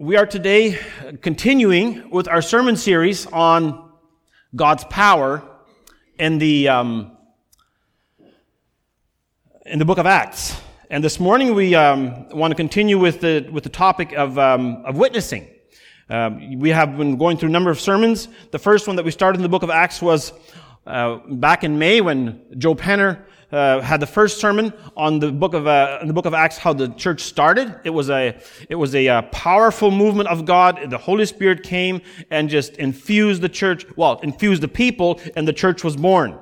We are today continuing with our sermon series on God's power in the um, in the book of Acts. And this morning we um, want to continue with the with the topic of um, of witnessing. Um, we have been going through a number of sermons. The first one that we started in the book of Acts was uh, back in May when Joe Penner uh, had the first sermon on the book of uh, the book of Acts, how the church started. It was a it was a, uh, powerful movement of God. The Holy Spirit came and just infused the church. Well, infused the people, and the church was born.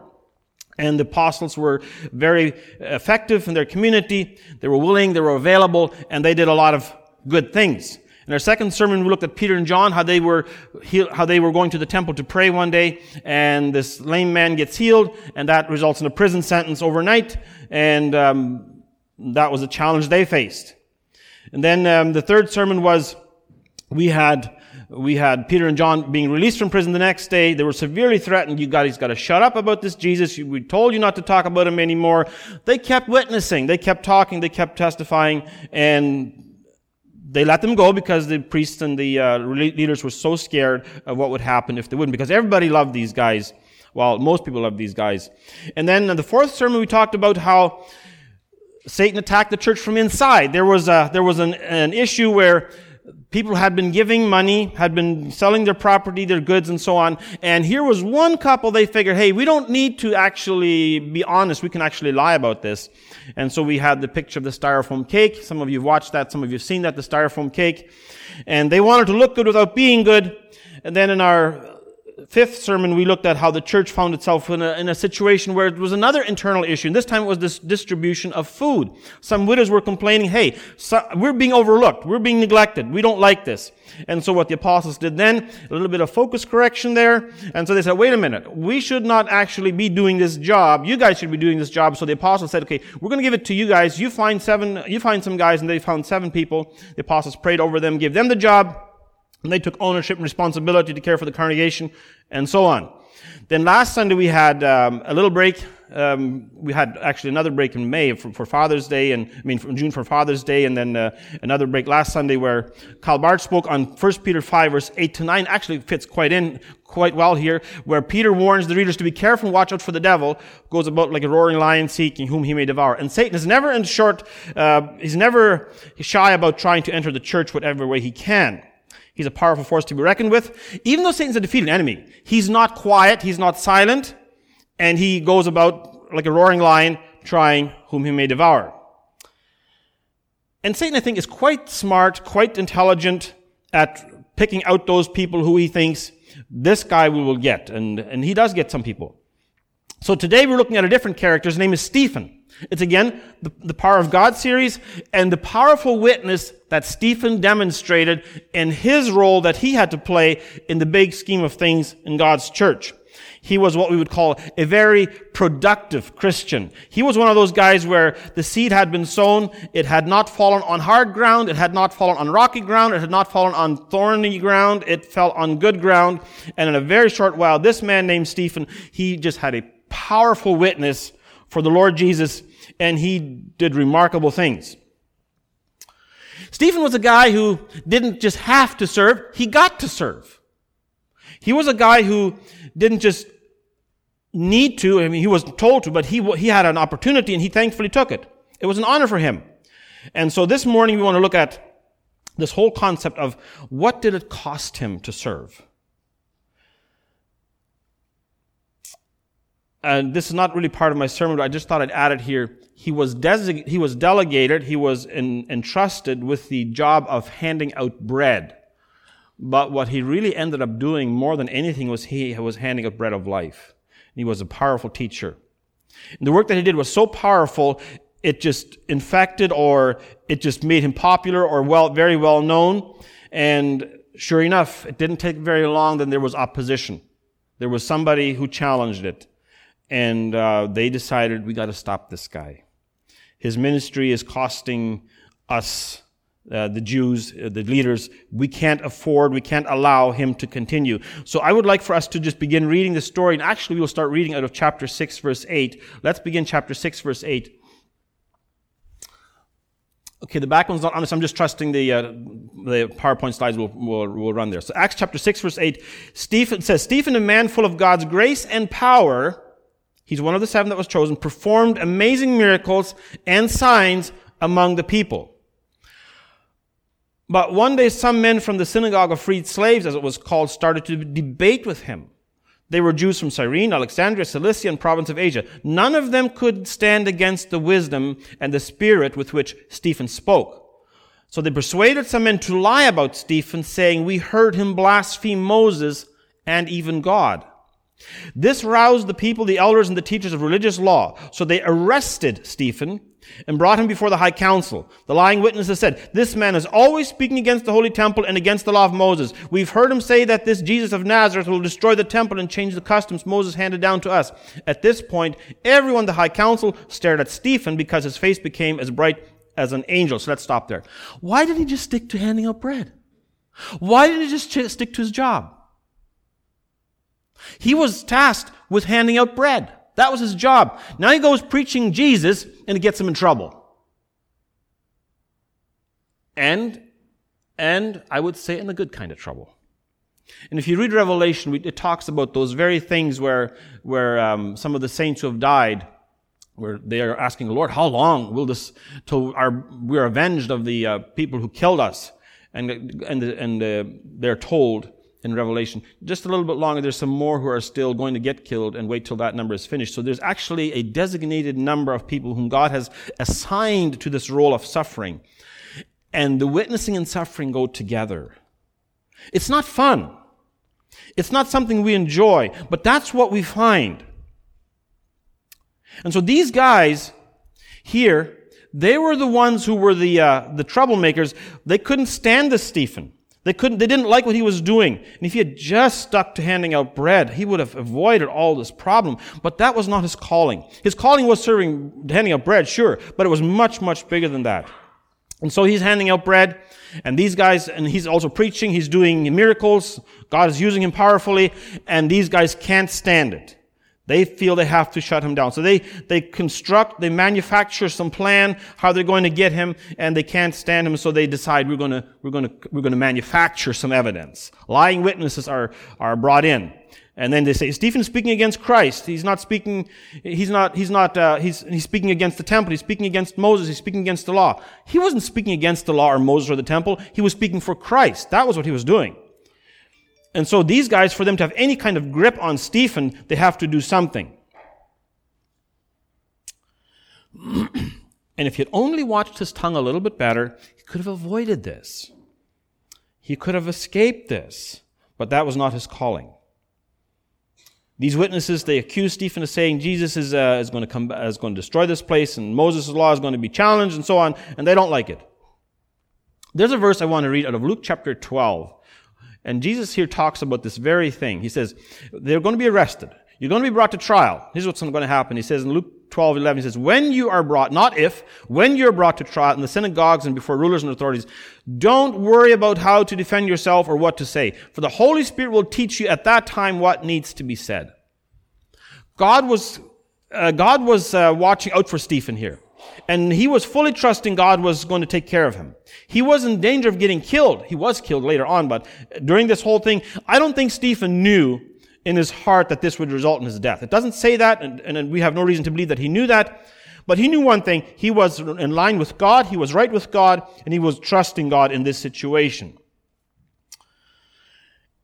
And the apostles were very effective in their community. They were willing, they were available, and they did a lot of good things. In our second sermon, we looked at Peter and John, how they were how they were going to the temple to pray one day, and this lame man gets healed, and that results in a prison sentence overnight, and um, that was a challenge they faced. And then um, the third sermon was we had we had Peter and John being released from prison the next day. They were severely threatened. You guys got to shut up about this Jesus. We told you not to talk about him anymore. They kept witnessing. They kept talking. They kept testifying. And they let them go because the priests and the uh, leaders were so scared of what would happen if they wouldn't, because everybody loved these guys. Well, most people loved these guys. And then in the fourth sermon, we talked about how Satan attacked the church from inside. There was a, there was an, an issue where people had been giving money, had been selling their property, their goods, and so on. And here was one couple they figured, hey, we don't need to actually be honest. We can actually lie about this. And so we had the picture of the styrofoam cake. Some of you have watched that. Some of you have seen that, the styrofoam cake. And they wanted to look good without being good. And then in our fifth sermon, we looked at how the church found itself in a, in a situation where it was another internal issue. And this time it was this distribution of food. Some widows were complaining, hey, so, we're being overlooked. We're being neglected. We don't like this. And so what the apostles did then, a little bit of focus correction there. And so they said, wait a minute. We should not actually be doing this job. You guys should be doing this job. So the apostles said, okay, we're going to give it to you guys. You find seven, you find some guys and they found seven people. The apostles prayed over them, gave them the job. And they took ownership and responsibility to care for the congregation and so on. Then last Sunday we had um, a little break. Um, we had actually another break in May for, for, Father's Day, and I mean from June for Father's Day, and then uh, another break last Sunday where Karl Barth spoke on 1 Peter 5 verse 8 to 9. Actually fits quite in quite well here, where Peter warns the readers to be careful and watch out for the devil, goes about like a roaring lion seeking whom he may devour. And Satan is never in short, uh, he's never shy about trying to enter the church whatever way he can. He's a powerful force to be reckoned with. Even though Satan's a defeated enemy, he's not quiet, he's not silent, and he goes about like a roaring lion trying whom he may devour. And Satan, I think, is quite smart, quite intelligent at picking out those people who he thinks this guy we will get. And, and he does get some people. So today we're looking at a different character. His name is Stephen. It's again the, the Power of God series and the powerful witness that Stephen demonstrated in his role that he had to play in the big scheme of things in God's church. He was what we would call a very productive Christian. He was one of those guys where the seed had been sown, it had not fallen on hard ground, it had not fallen on rocky ground, it had not fallen on thorny ground, it fell on good ground. And in a very short while, this man named Stephen, he just had a powerful witness for the Lord Jesus, and he did remarkable things. Stephen was a guy who didn't just have to serve, he got to serve. He was a guy who didn't just need to, I mean, he was told to, but he, he had an opportunity and he thankfully took it. It was an honor for him. And so this morning we want to look at this whole concept of what did it cost him to serve? And this is not really part of my sermon, but I just thought I'd add it here. He was desig- he was delegated, he was in, entrusted with the job of handing out bread. But what he really ended up doing more than anything was he was handing out bread of life. He was a powerful teacher. And the work that he did was so powerful, it just infected or it just made him popular or well, very well known. And sure enough, it didn't take very long, then there was opposition. There was somebody who challenged it and uh, they decided we got to stop this guy. His ministry is costing us, uh, the Jews, uh, the leaders, we can't afford, we can't allow him to continue. So I would like for us to just begin reading the story, and actually we'll start reading out of chapter 6, verse 8. Let's begin chapter 6, verse 8. Okay, the back one's not honest. I'm just trusting the, uh, the PowerPoint slides will, will, will run there. So Acts chapter 6 verse 8, Stephen says, Stephen, a man full of God's grace and power, he's one of the seven that was chosen, performed amazing miracles and signs among the people. But one day some men from the synagogue of freed slaves, as it was called, started to debate with him. They were Jews from Cyrene, Alexandria, Cilicia, and province of Asia. None of them could stand against the wisdom and the spirit with which Stephen spoke. So they persuaded some men to lie about Stephen, saying, We heard him blaspheme Moses and even God. This roused the people, the elders, and the teachers of religious law. So they arrested Stephen and brought him before the high council. The lying witnesses said, This man is always speaking against the holy temple and against the law of Moses. We've heard him say that this Jesus of Nazareth will destroy the temple and change the customs Moses handed down to us. At this point, everyone in the high council stared at Stephen because his face became as bright as an angel. So let's stop there. Why did he just stick to handing out bread? Why didn't he just stick to his job? He was tasked with handing out bread. That was his job. Now he goes preaching Jesus and it gets him in trouble. And, and I would say in a good kind of trouble. And if you read Revelation, it talks about those very things where, where um, some of the saints who have died, where they are asking the Lord, how long will this, till our, we're avenged of the uh, people who killed us? And, and, and uh, they're told, in Revelation. Just a little bit longer, there's some more who are still going to get killed and wait till that number is finished. So there's actually a designated number of people whom God has assigned to this role of suffering. And the witnessing and suffering go together. It's not fun. It's not something we enjoy, but that's what we find. And so these guys here, they were the ones who were the, uh, the troublemakers. They couldn't stand this Stephen. They couldn't, they didn't like what he was doing. And if he had just stuck to handing out bread, he would have avoided all this problem. But that was not his calling. His calling was serving, handing out bread, sure, but it was much, much bigger than that. And so he's handing out bread, and these guys, and he's also preaching, he's doing miracles, God is using him powerfully, and these guys can't stand it. They feel they have to shut him down. So they, they construct, they manufacture some plan how they're going to get him and they can't stand him. So they decide we're going to, we're going to, we're going to manufacture some evidence. Lying witnesses are, are brought in. And then they say, Stephen's speaking against Christ. He's not speaking, he's not, he's not, uh, he's, he's speaking against the temple. He's speaking against Moses. He's speaking against the law. He wasn't speaking against the law or Moses or the temple. He was speaking for Christ. That was what he was doing. And so these guys, for them to have any kind of grip on Stephen, they have to do something. and if he'd only watched his tongue a little bit better, he could have avoided this. He could have escaped this. But that was not his calling. These witnesses, they accuse Stephen of saying Jesus is, uh, is going to come, is going to destroy this place and Moses' law is going to be challenged and so on, and they don't like it. There's a verse I want to read out of Luke chapter 12. And Jesus here talks about this very thing. He says, they're going to be arrested. You're going to be brought to trial. Here's what's going to happen. He says in Luke 12, 11, he says, when you are brought, not if, when you're brought to trial in the synagogues and before rulers and authorities, don't worry about how to defend yourself or what to say. For the Holy Spirit will teach you at that time what needs to be said. God was, uh, God was uh, watching out for Stephen here. And he was fully trusting God was going to take care of him. He was in danger of getting killed. He was killed later on, but during this whole thing, I don't think Stephen knew in his heart that this would result in his death. It doesn't say that, and, and we have no reason to believe that he knew that. But he knew one thing. He was in line with God. He was right with God, and he was trusting God in this situation.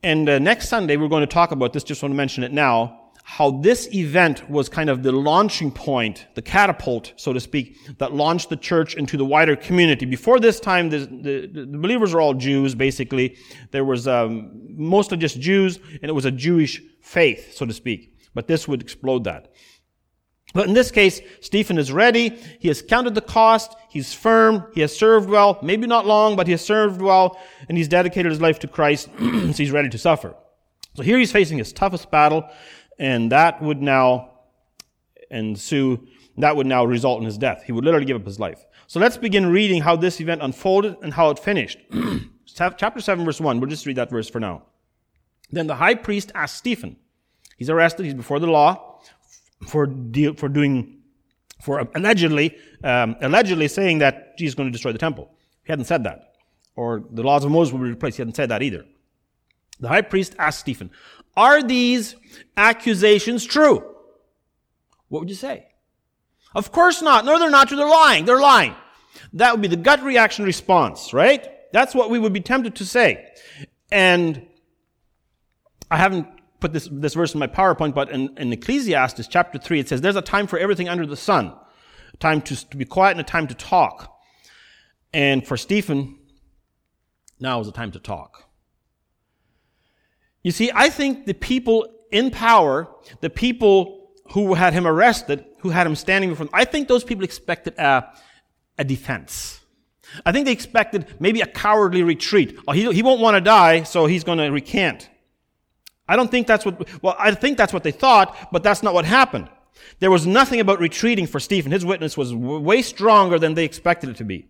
And uh, next Sunday, we're going to talk about this. Just want to mention it now how this event was kind of the launching point, the catapult, so to speak, that launched the church into the wider community. Before this time, the, the, the believers were all Jews, basically. There was um, mostly just Jews, and it was a Jewish faith, so to speak. But this would explode that. But in this case, Stephen is ready. He has counted the cost. He's firm. He has served well. Maybe not long, but he has served well, and he's dedicated his life to Christ, so he's ready to suffer. So here he's facing his toughest battle and that would now ensue, that would now result in his death. He would literally give up his life. So let's begin reading how this event unfolded and how it finished. Chapter 7, verse 1. We'll just read that verse for now. Then the high priest asked Stephen. He's arrested. He's before the law for, for doing for allegedly, um, allegedly saying that Jesus is going to destroy the temple. He hadn't said that. Or the laws of Moses will be replaced. He hadn't said that either. The high priest asked Stephen, Are these accusations true? What would you say? Of course not. No, they're not true. They're lying. They're lying. That would be the gut reaction response, right? That's what we would be tempted to say. And I haven't put this, this verse in my PowerPoint, but in, in Ecclesiastes chapter 3, it says, There's a time for everything under the sun. A time to, to be quiet and a time to talk. And for Stephen, now is the time to talk. You see, I think the people in power, the people who had him arrested, who had him standing before them, I think those people expected a, a defense. I think they expected maybe a cowardly retreat. Oh, he, he won't want to die, so he's going to recant. I don't think that's what, well, I think that's what they thought, but that's not what happened. There was nothing about retreating for Stephen. His witness was way stronger than they expected it to be.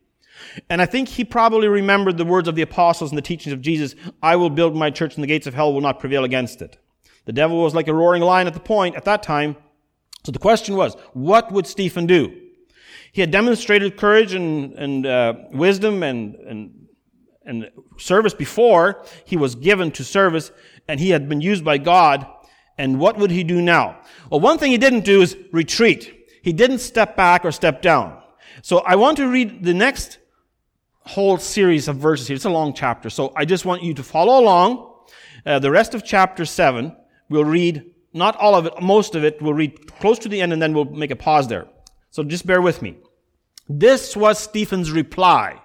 And I think he probably remembered the words of the apostles and the teachings of Jesus, I will build my church and the gates of hell will not prevail against it. The devil was like a roaring lion at the point, at that time. So the question was, what would Stephen do? He had demonstrated courage and, and uh, wisdom and, and, and service before he was given to service, and he had been used by God. And what would he do now? Well, one thing he didn't do is retreat. He didn't step back or step down. So I want to read the next whole series of verses here. It's a long chapter, so I just want you to follow along. Uh, the rest of chapter 7, we'll read, not all of it, most of it, we'll read close to the end and then we'll make a pause there. So just bear with me. This was Stephen's reply.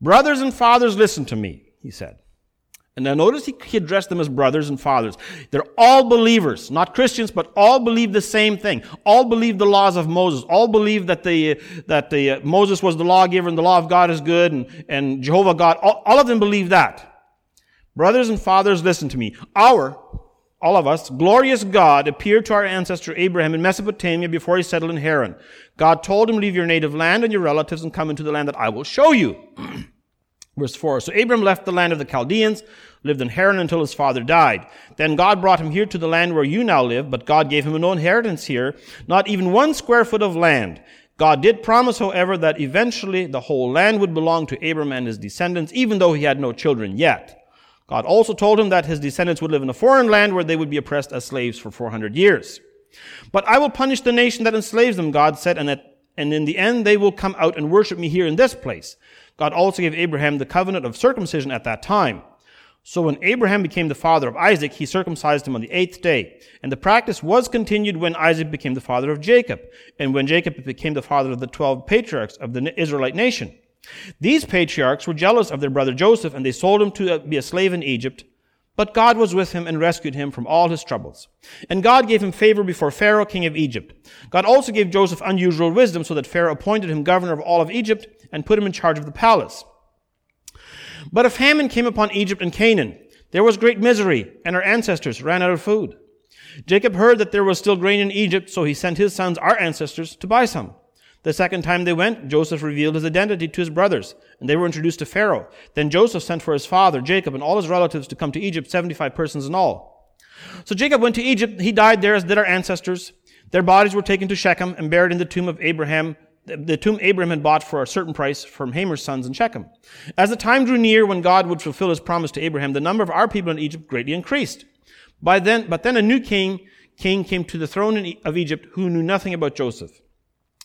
Brothers and fathers, listen to me, he said. And now notice he, he, addressed them as brothers and fathers. They're all believers, not Christians, but all believe the same thing. All believe the laws of Moses. All believe that the, that the, uh, Moses was the lawgiver and the law of God is good and, and Jehovah God. All, all of them believe that. Brothers and fathers, listen to me. Our, all of us, glorious God appeared to our ancestor Abraham in Mesopotamia before he settled in Haran. God told him, leave your native land and your relatives and come into the land that I will show you. Verse 4. So Abram left the land of the Chaldeans, lived in Haran until his father died. Then God brought him here to the land where you now live, but God gave him no inheritance here, not even one square foot of land. God did promise, however, that eventually the whole land would belong to Abram and his descendants, even though he had no children yet. God also told him that his descendants would live in a foreign land where they would be oppressed as slaves for 400 years. But I will punish the nation that enslaves them, God said, and, that, and in the end they will come out and worship me here in this place. God also gave Abraham the covenant of circumcision at that time. So when Abraham became the father of Isaac, he circumcised him on the eighth day. And the practice was continued when Isaac became the father of Jacob, and when Jacob became the father of the twelve patriarchs of the Israelite nation. These patriarchs were jealous of their brother Joseph, and they sold him to be a slave in Egypt. But God was with him and rescued him from all his troubles. And God gave him favor before Pharaoh, king of Egypt. God also gave Joseph unusual wisdom so that Pharaoh appointed him governor of all of Egypt and put him in charge of the palace. But a famine came upon Egypt and Canaan. There was great misery, and our ancestors ran out of food. Jacob heard that there was still grain in Egypt, so he sent his sons, our ancestors, to buy some. The second time they went, Joseph revealed his identity to his brothers, and they were introduced to Pharaoh. Then Joseph sent for his father, Jacob, and all his relatives to come to Egypt, 75 persons in all. So Jacob went to Egypt. He died there as did our ancestors. Their bodies were taken to Shechem and buried in the tomb of Abraham, the tomb Abraham had bought for a certain price from Hamor's sons in Shechem. As the time drew near when God would fulfill his promise to Abraham, the number of our people in Egypt greatly increased. By then, but then a new king, king came to the throne of Egypt who knew nothing about Joseph.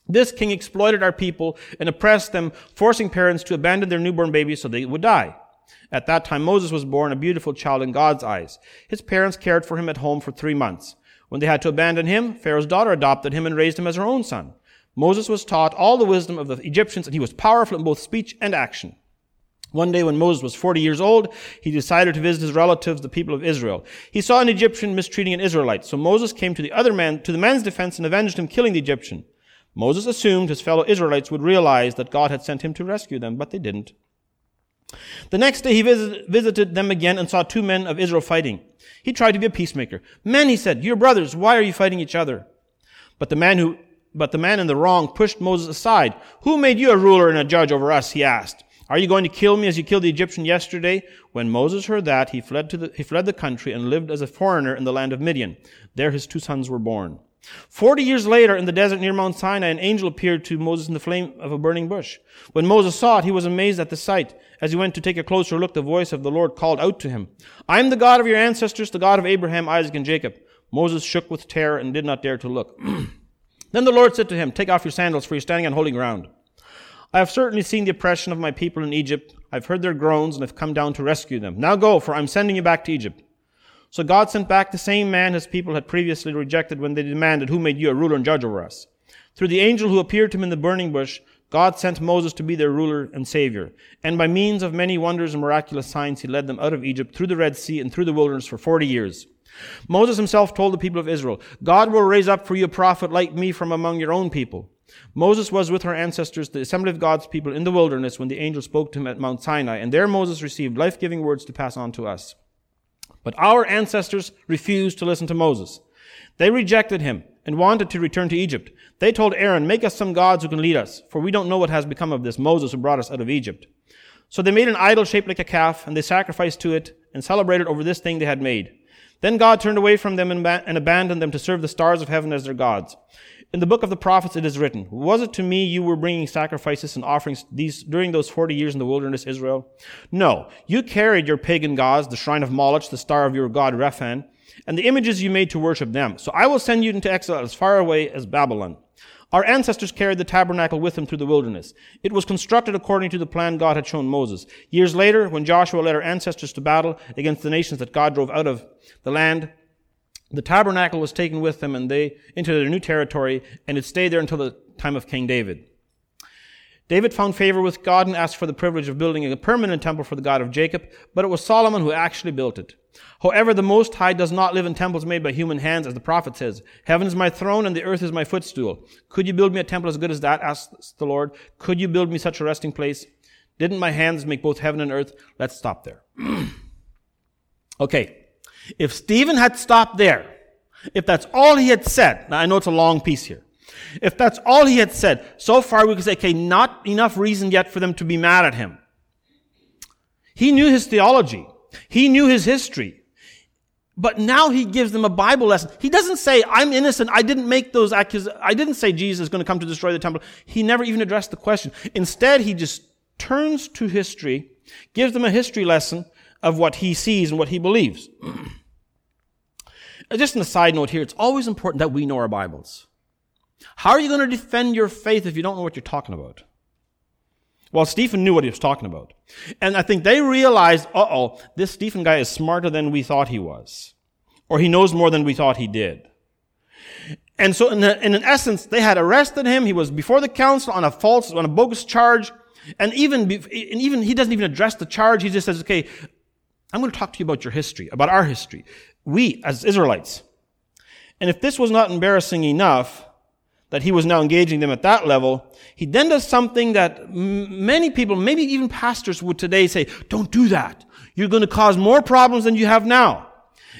This king exploited our people and oppressed them, forcing parents to abandon their newborn babies so they would die. At that time, Moses was born a beautiful child in God's eyes. His parents cared for him at home for three months. When they had to abandon him, Pharaoh's daughter adopted him and raised him as her own son. Moses was taught all the wisdom of the Egyptians, and he was powerful in both speech and action. One day when Moses was 40 years old, he decided to visit his relatives, the people of Israel. He saw an Egyptian mistreating an Israelite, so Moses came to the other man, to the man's defense and avenged him, killing the Egyptian. Moses assumed his fellow Israelites would realize that God had sent him to rescue them, but they didn't. The next day he visited them again and saw two men of Israel fighting. He tried to be a peacemaker. Men, he said, you're brothers. Why are you fighting each other? But the man who, but the man in the wrong pushed Moses aside. Who made you a ruler and a judge over us? He asked. Are you going to kill me as you killed the Egyptian yesterday? When Moses heard that, he fled to the, he fled the country and lived as a foreigner in the land of Midian. There his two sons were born. Forty years later, in the desert near Mount Sinai, an angel appeared to Moses in the flame of a burning bush. When Moses saw it, he was amazed at the sight. As he went to take a closer look, the voice of the Lord called out to him, I am the God of your ancestors, the God of Abraham, Isaac, and Jacob. Moses shook with terror and did not dare to look. then the Lord said to him, Take off your sandals, for you're standing on holy ground. I have certainly seen the oppression of my people in Egypt. I've heard their groans and have come down to rescue them. Now go, for I'm sending you back to Egypt. So God sent back the same man his people had previously rejected when they demanded, Who made you a ruler and judge over us? Through the angel who appeared to him in the burning bush, God sent Moses to be their ruler and savior. And by means of many wonders and miraculous signs, he led them out of Egypt through the Red Sea and through the wilderness for 40 years. Moses himself told the people of Israel, God will raise up for you a prophet like me from among your own people. Moses was with our ancestors, the assembly of God's people in the wilderness when the angel spoke to him at Mount Sinai, and there Moses received life-giving words to pass on to us. But our ancestors refused to listen to Moses. They rejected him and wanted to return to Egypt. They told Aaron, make us some gods who can lead us, for we don't know what has become of this Moses who brought us out of Egypt. So they made an idol shaped like a calf, and they sacrificed to it and celebrated over this thing they had made. Then God turned away from them and, and abandoned them to serve the stars of heaven as their gods. In the book of the prophets it is written, Was it to me you were bringing sacrifices and offerings these, during those 40 years in the wilderness, Israel? No. You carried your pagan gods, the shrine of Moloch, the star of your god Rephan, and the images you made to worship them. So I will send you into exile as far away as Babylon. Our ancestors carried the tabernacle with them through the wilderness. It was constructed according to the plan God had shown Moses. Years later, when Joshua led our ancestors to battle against the nations that God drove out of the land, the tabernacle was taken with them and they into their new territory and it stayed there until the time of King David. David found favor with God and asked for the privilege of building a permanent temple for the God of Jacob, but it was Solomon who actually built it. However, the Most High does not live in temples made by human hands, as the prophet says. Heaven is my throne and the earth is my footstool. Could you build me a temple as good as that? asked the Lord. Could you build me such a resting place? Didn't my hands make both heaven and earth? Let's stop there. okay. If Stephen had stopped there, if that's all he had said, now I know it's a long piece here. If that's all he had said, so far we could say, okay, not enough reason yet for them to be mad at him. He knew his theology. He knew his history. But now he gives them a Bible lesson. He doesn't say, I'm innocent. I didn't make those accusations. I didn't say Jesus is going to come to destroy the temple. He never even addressed the question. Instead, he just turns to history, gives them a history lesson of what he sees and what he believes. Just on a side note here, it's always important that we know our Bibles. How are you going to defend your faith if you don't know what you're talking about? Well, Stephen knew what he was talking about. And I think they realized, uh-oh, this Stephen guy is smarter than we thought he was. Or he knows more than we thought he did. And so in, in essence, they had arrested him. He was before the council on a false, on a bogus charge. And even, and even, he doesn't even address the charge. He just says, okay, I'm going to talk to you about your history, about our history. We, as Israelites. And if this was not embarrassing enough, that he was now engaging them at that level, he then does something that m- many people, maybe even pastors would today say, don't do that. You're going to cause more problems than you have now.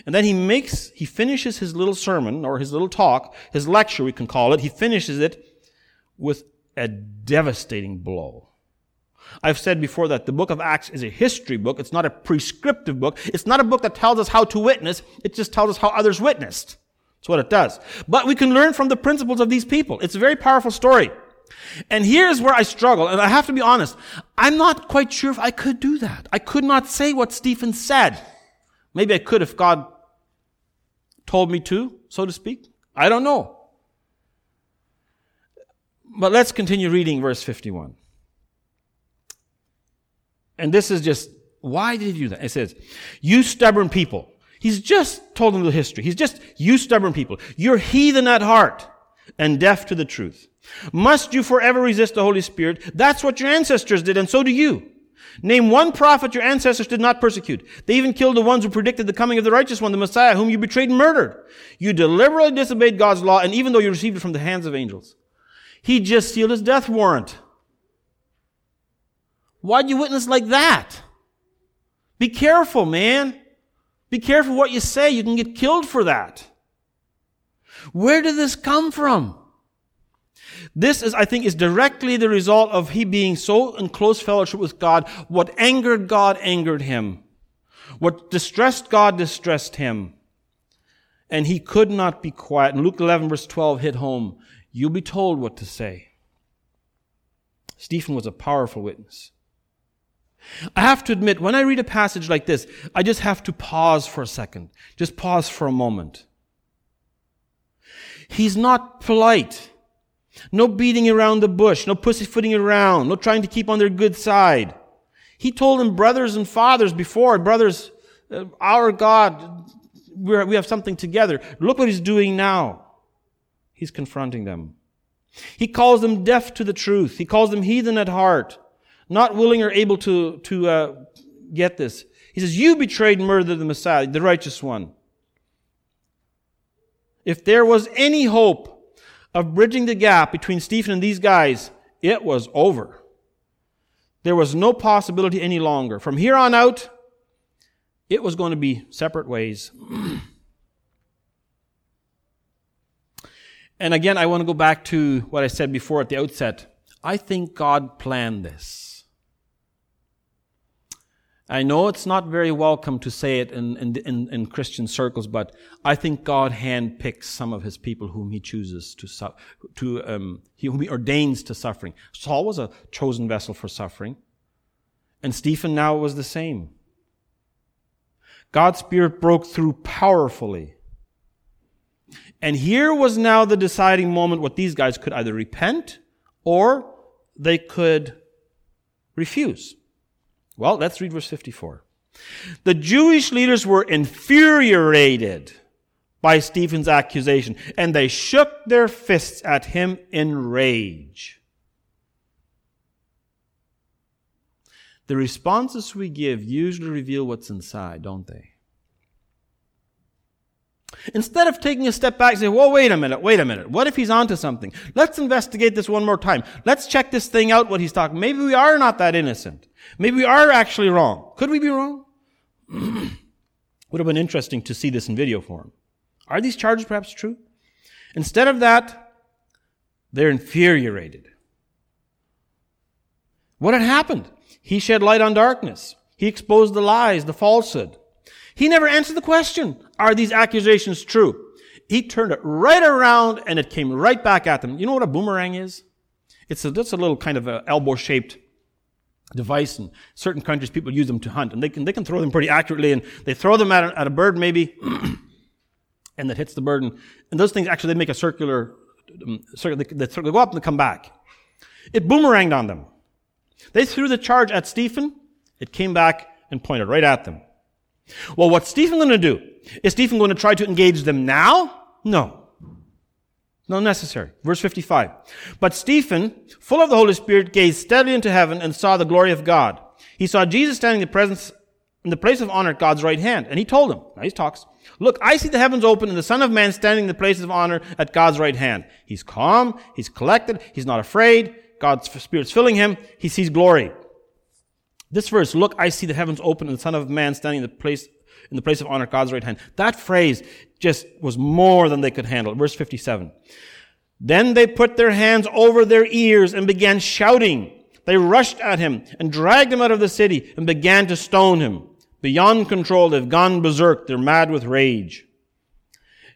And then he makes, he finishes his little sermon or his little talk, his lecture, we can call it. He finishes it with a devastating blow. I've said before that the book of Acts is a history book. It's not a prescriptive book. It's not a book that tells us how to witness. It just tells us how others witnessed. That's what it does. But we can learn from the principles of these people. It's a very powerful story. And here's where I struggle, and I have to be honest. I'm not quite sure if I could do that. I could not say what Stephen said. Maybe I could if God told me to, so to speak. I don't know. But let's continue reading verse 51. And this is just, why did he do that? It says, you stubborn people. He's just told them the history. He's just, you stubborn people. You're heathen at heart and deaf to the truth. Must you forever resist the Holy Spirit? That's what your ancestors did, and so do you. Name one prophet your ancestors did not persecute. They even killed the ones who predicted the coming of the righteous one, the Messiah, whom you betrayed and murdered. You deliberately disobeyed God's law, and even though you received it from the hands of angels. He just sealed his death warrant. Why'd you witness like that? Be careful, man. Be careful what you say. You can get killed for that. Where did this come from? This is, I think, is directly the result of he being so in close fellowship with God. What angered God angered him. What distressed God distressed him. And he could not be quiet. And Luke 11 verse 12 hit home. You'll be told what to say. Stephen was a powerful witness. I have to admit, when I read a passage like this, I just have to pause for a second. Just pause for a moment. He's not polite. No beating around the bush, no pussyfooting around, no trying to keep on their good side. He told them brothers and fathers before, brothers, uh, our God, we have something together. Look what he's doing now. He's confronting them. He calls them deaf to the truth. He calls them heathen at heart, not willing or able to, to uh, get this. He says, You betrayed and murdered the Messiah, the righteous one. If there was any hope of bridging the gap between Stephen and these guys, it was over. There was no possibility any longer. From here on out, it was going to be separate ways. and again, I want to go back to what I said before at the outset. I think God planned this. I know it's not very welcome to say it in, in, in, in Christian circles, but I think God handpicks some of his people whom he chooses to, su- to um, whom he ordains to suffering. Saul was a chosen vessel for suffering, and Stephen now was the same. God's Spirit broke through powerfully. And here was now the deciding moment what these guys could either repent or they could refuse. Well, let's read verse 54. The Jewish leaders were infuriated by Stephen's accusation, and they shook their fists at him in rage. The responses we give usually reveal what's inside, don't they? Instead of taking a step back and saying, well, wait a minute, wait a minute. What if he's onto something? Let's investigate this one more time. Let's check this thing out, what he's talking. Maybe we are not that innocent. Maybe we are actually wrong. Could we be wrong? Would have been interesting to see this in video form. Are these charges perhaps true? Instead of that, they're infuriated. What had happened? He shed light on darkness. He exposed the lies, the falsehood. He never answered the question, are these accusations true? He turned it right around and it came right back at them. You know what a boomerang is? It's a, just a little kind of elbow shaped device. In certain countries, people use them to hunt and they can, they can throw them pretty accurately and they throw them at a, at a bird maybe and that hits the bird. And, and those things actually, they make a circular, um, circular they, they, they go up and they come back. It boomeranged on them. They threw the charge at Stephen. It came back and pointed right at them. Well, what's Stephen going to do? Is Stephen going to try to engage them now? No. Not necessary. Verse 55. But Stephen, full of the Holy Spirit, gazed steadily into heaven and saw the glory of God. He saw Jesus standing in the presence, in the place of honor at God's right hand. And he told him, now he talks, look, I see the heavens open and the Son of Man standing in the place of honor at God's right hand. He's calm. He's collected. He's not afraid. God's Spirit's filling him. He sees glory. This verse, look, I see the heavens open and the Son of Man standing in the place, in the place of honor, God's right hand. That phrase just was more than they could handle. Verse 57. Then they put their hands over their ears and began shouting. They rushed at him and dragged him out of the city and began to stone him. Beyond control, they've gone berserk. They're mad with rage.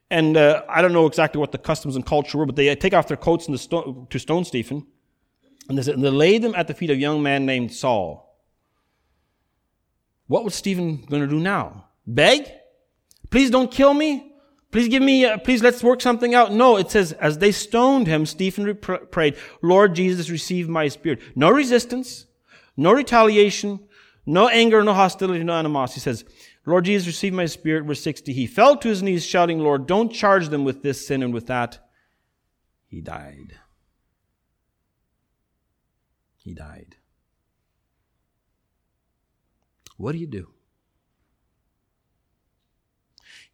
And uh, I don't know exactly what the customs and culture were, but they take off their coats to stone Stephen. And they, and they laid them at the feet of a young man named Saul. What was Stephen going to do now? Beg? Please don't kill me. Please give me, uh, please let's work something out. No, it says, as they stoned him, Stephen prayed, Lord Jesus, receive my spirit. No resistance, no retaliation, no anger, no hostility, no animosity. He says, Lord Jesus, receive my spirit. Verse 60. He fell to his knees shouting, Lord, don't charge them with this sin and with that. He died. He died. What do you do?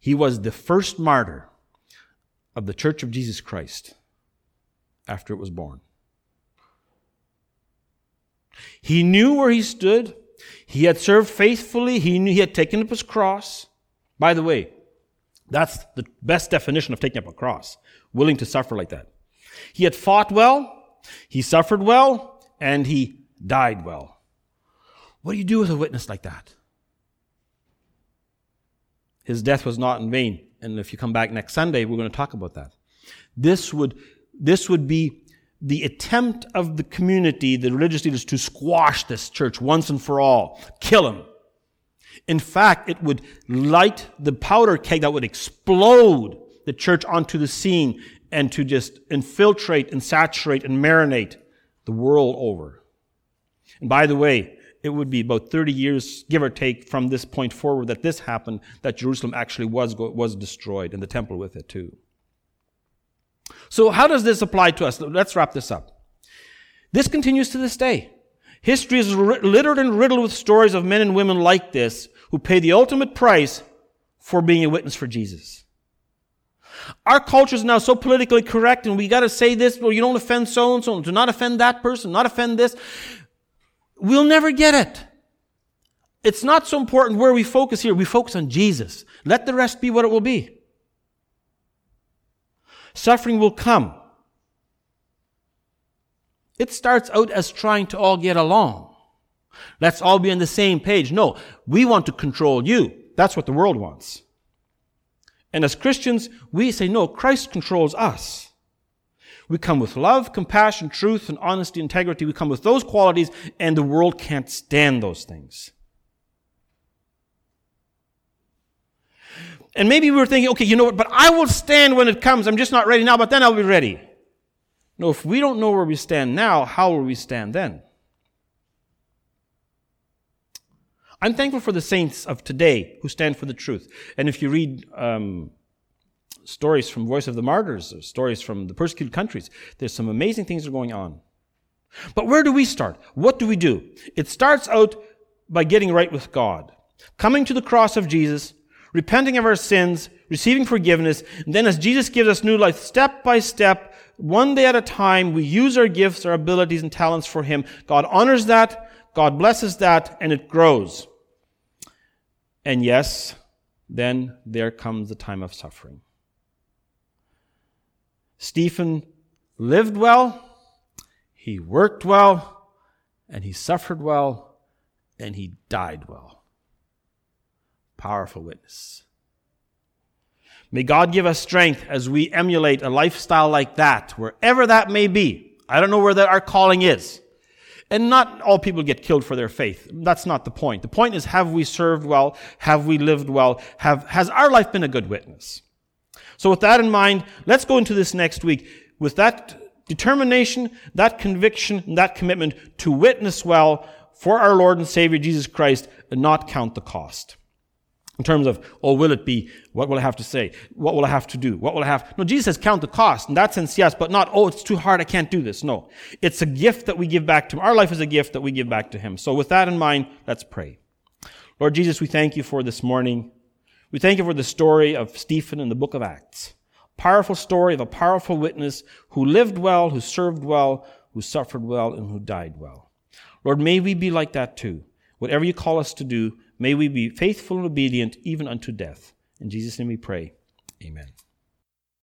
He was the first martyr of the Church of Jesus Christ after it was born. He knew where he stood. He had served faithfully. He knew he had taken up his cross. By the way, that's the best definition of taking up a cross. Willing to suffer like that. He had fought well. He suffered well and he died well. What do you do with a witness like that? His death was not in vain. and if you come back next Sunday, we're going to talk about that. This would, this would be the attempt of the community, the religious leaders, to squash this church once and for all, kill him. In fact, it would light the powder keg that would explode the church onto the scene and to just infiltrate and saturate and marinate the world over. And by the way, it would be about 30 years, give or take, from this point forward that this happened, that Jerusalem actually was, was destroyed and the temple with it too. So how does this apply to us? Let's wrap this up. This continues to this day. History is littered and riddled with stories of men and women like this who pay the ultimate price for being a witness for Jesus. Our culture is now so politically correct and we gotta say this, well, you don't offend so and so, do not offend that person, not offend this. We'll never get it. It's not so important where we focus here. We focus on Jesus. Let the rest be what it will be. Suffering will come. It starts out as trying to all get along. Let's all be on the same page. No, we want to control you. That's what the world wants. And as Christians, we say, no, Christ controls us. We come with love, compassion, truth, and honesty, integrity. We come with those qualities, and the world can't stand those things. And maybe we were thinking, okay, you know what, but I will stand when it comes. I'm just not ready now, but then I'll be ready. No, if we don't know where we stand now, how will we stand then? I'm thankful for the saints of today who stand for the truth. And if you read um, stories from Voice of the Martyrs, stories from the persecuted countries, there's some amazing things that are going on. But where do we start? What do we do? It starts out by getting right with God, coming to the cross of Jesus, repenting of our sins, receiving forgiveness, and then as Jesus gives us new life, step by step, one day at a time, we use our gifts, our abilities, and talents for Him. God honors that, God blesses that, and it grows. And yes, then there comes the time of suffering. Stephen lived well, he worked well, and he suffered well, and he died well. Powerful witness. May God give us strength as we emulate a lifestyle like that, wherever that may be. I don't know where that our calling is. And not all people get killed for their faith. That's not the point. The point is, have we served well? Have we lived well? Have, has our life been a good witness? So with that in mind, let's go into this next week with that determination, that conviction, that commitment to witness well for our Lord and Savior Jesus Christ and not count the cost in terms of, oh, will it be? What will I have to say? What will I have to do? What will I have? No, Jesus says count the cost. In that sense, yes, but not, oh, it's too hard. I can't do this. No. It's a gift that we give back to Him. Our life is a gift that we give back to Him. So with that in mind, let's pray. Lord Jesus, we thank you for this morning. We thank you for the story of Stephen in the book of Acts. Powerful story of a powerful witness who lived well, who served well, who suffered well, and who died well. Lord, may we be like that too. Whatever you call us to do, May we be faithful and obedient even unto death. In Jesus' name we pray. Amen.